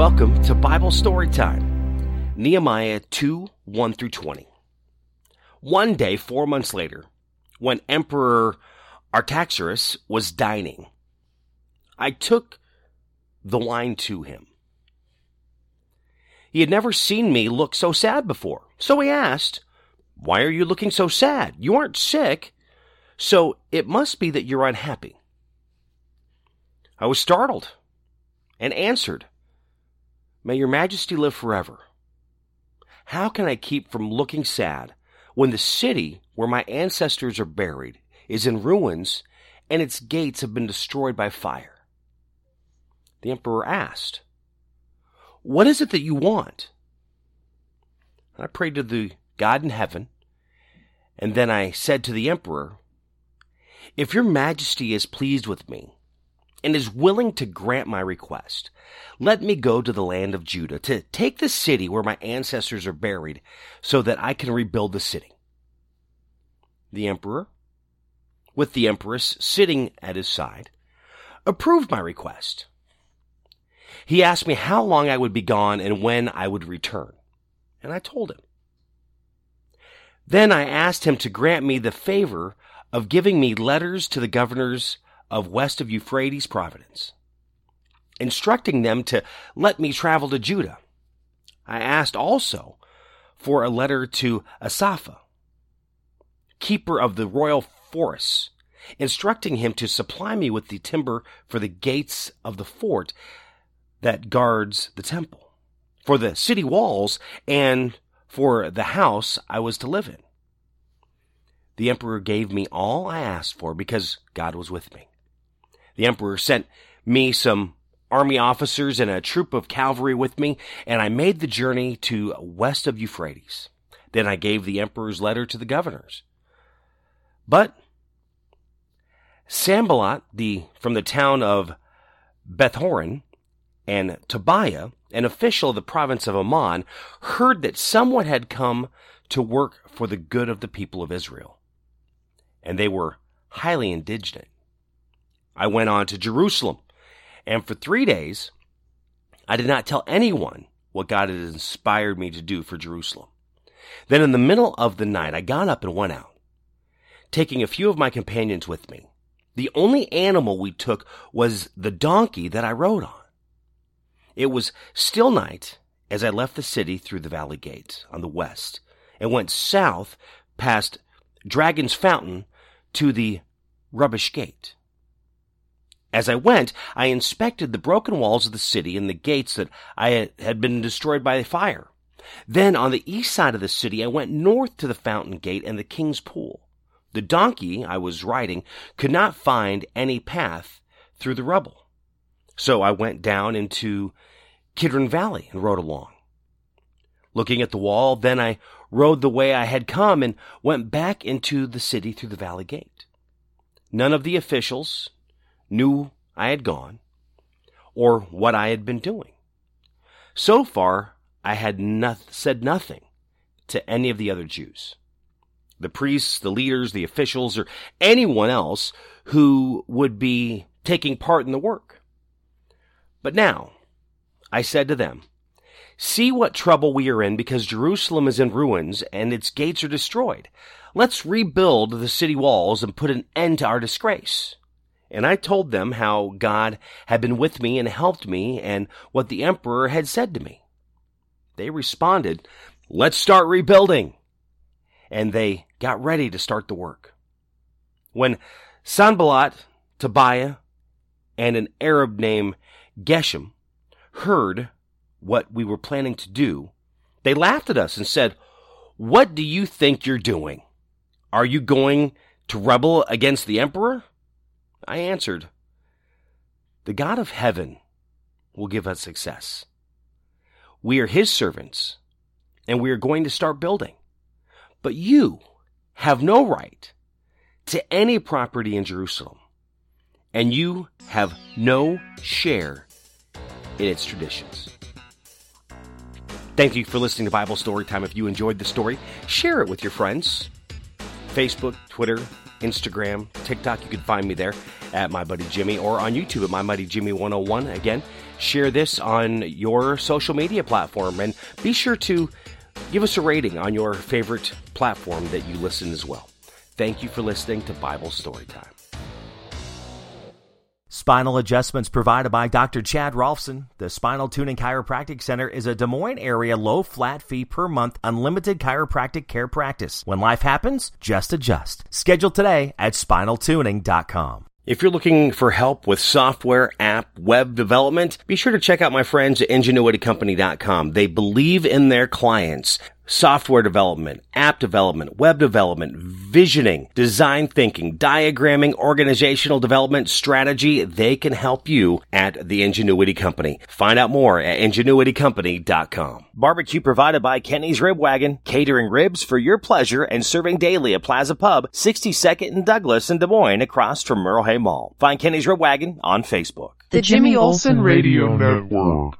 Welcome to Bible Story Time, Nehemiah 2 1 through 20. One day, four months later, when Emperor Artaxerxes was dining, I took the wine to him. He had never seen me look so sad before, so he asked, Why are you looking so sad? You aren't sick, so it must be that you're unhappy. I was startled and answered, May your majesty live forever. How can I keep from looking sad when the city where my ancestors are buried is in ruins and its gates have been destroyed by fire? The emperor asked, What is it that you want? I prayed to the God in heaven, and then I said to the emperor, If your majesty is pleased with me, and is willing to grant my request. Let me go to the land of Judah to take the city where my ancestors are buried so that I can rebuild the city. The emperor, with the empress sitting at his side, approved my request. He asked me how long I would be gone and when I would return, and I told him. Then I asked him to grant me the favor of giving me letters to the governors of west of Euphrates Providence, instructing them to let me travel to Judah. I asked also for a letter to Asapha, keeper of the royal forests, instructing him to supply me with the timber for the gates of the fort that guards the temple, for the city walls, and for the house I was to live in. The emperor gave me all I asked for because God was with me. The emperor sent me some army officers and a troop of cavalry with me, and I made the journey to west of Euphrates. Then I gave the emperor's letter to the governors. But Sanballat, the from the town of Bethhoron, and Tobiah, an official of the province of Ammon, heard that someone had come to work for the good of the people of Israel. And they were highly indignant. I went on to Jerusalem, and for three days, I did not tell anyone what God had inspired me to do for Jerusalem. Then in the middle of the night, I got up and went out, taking a few of my companions with me. The only animal we took was the donkey that I rode on. It was still night as I left the city through the valley gate on the west and went south past Dragon's Fountain to the rubbish gate. As I went, I inspected the broken walls of the city and the gates that I had been destroyed by the fire. Then on the east side of the city, I went north to the fountain gate and the king's pool. The donkey I was riding could not find any path through the rubble. So I went down into Kidron Valley and rode along. Looking at the wall, then I rode the way I had come and went back into the city through the valley gate. None of the officials, knew I had gone or what I had been doing. So far, I had not, said nothing to any of the other Jews. The priests, the leaders, the officials, or anyone else who would be taking part in the work. But now, I said to them, See what trouble we are in because Jerusalem is in ruins and its gates are destroyed. Let's rebuild the city walls and put an end to our disgrace. And I told them how God had been with me and helped me and what the emperor had said to me. They responded, let's start rebuilding. And they got ready to start the work. When Sanballat, Tobiah, and an Arab named Geshem heard what we were planning to do, they laughed at us and said, What do you think you're doing? Are you going to rebel against the emperor? I answered, The God of heaven will give us success. We are his servants, and we are going to start building. But you have no right to any property in Jerusalem, and you have no share in its traditions. Thank you for listening to Bible Story Time. If you enjoyed the story, share it with your friends. Facebook, Twitter, Instagram, TikTok. You can find me there at My Buddy Jimmy or on YouTube at My Buddy Jimmy 101. Again, share this on your social media platform and be sure to give us a rating on your favorite platform that you listen as well. Thank you for listening to Bible Storytime. Spinal adjustments provided by Dr. Chad Rolfson. The Spinal Tuning Chiropractic Center is a Des Moines area low flat fee per month unlimited chiropractic care practice. When life happens, just adjust. Schedule today at spinaltuning.com. If you're looking for help with software, app, web development, be sure to check out my friends at ingenuitycompany.com. They believe in their clients software development, app development, web development, visioning, design thinking, diagramming, organizational development, strategy, they can help you at the Ingenuity Company. Find out more at ingenuitycompany.com. Barbecue provided by Kenny's Rib Wagon, catering ribs for your pleasure and serving daily at Plaza Pub, 62nd and Douglas in Des Moines across from Merle Hay Mall. Find Kenny's Rib Wagon on Facebook. The Jimmy Olsen Radio Network.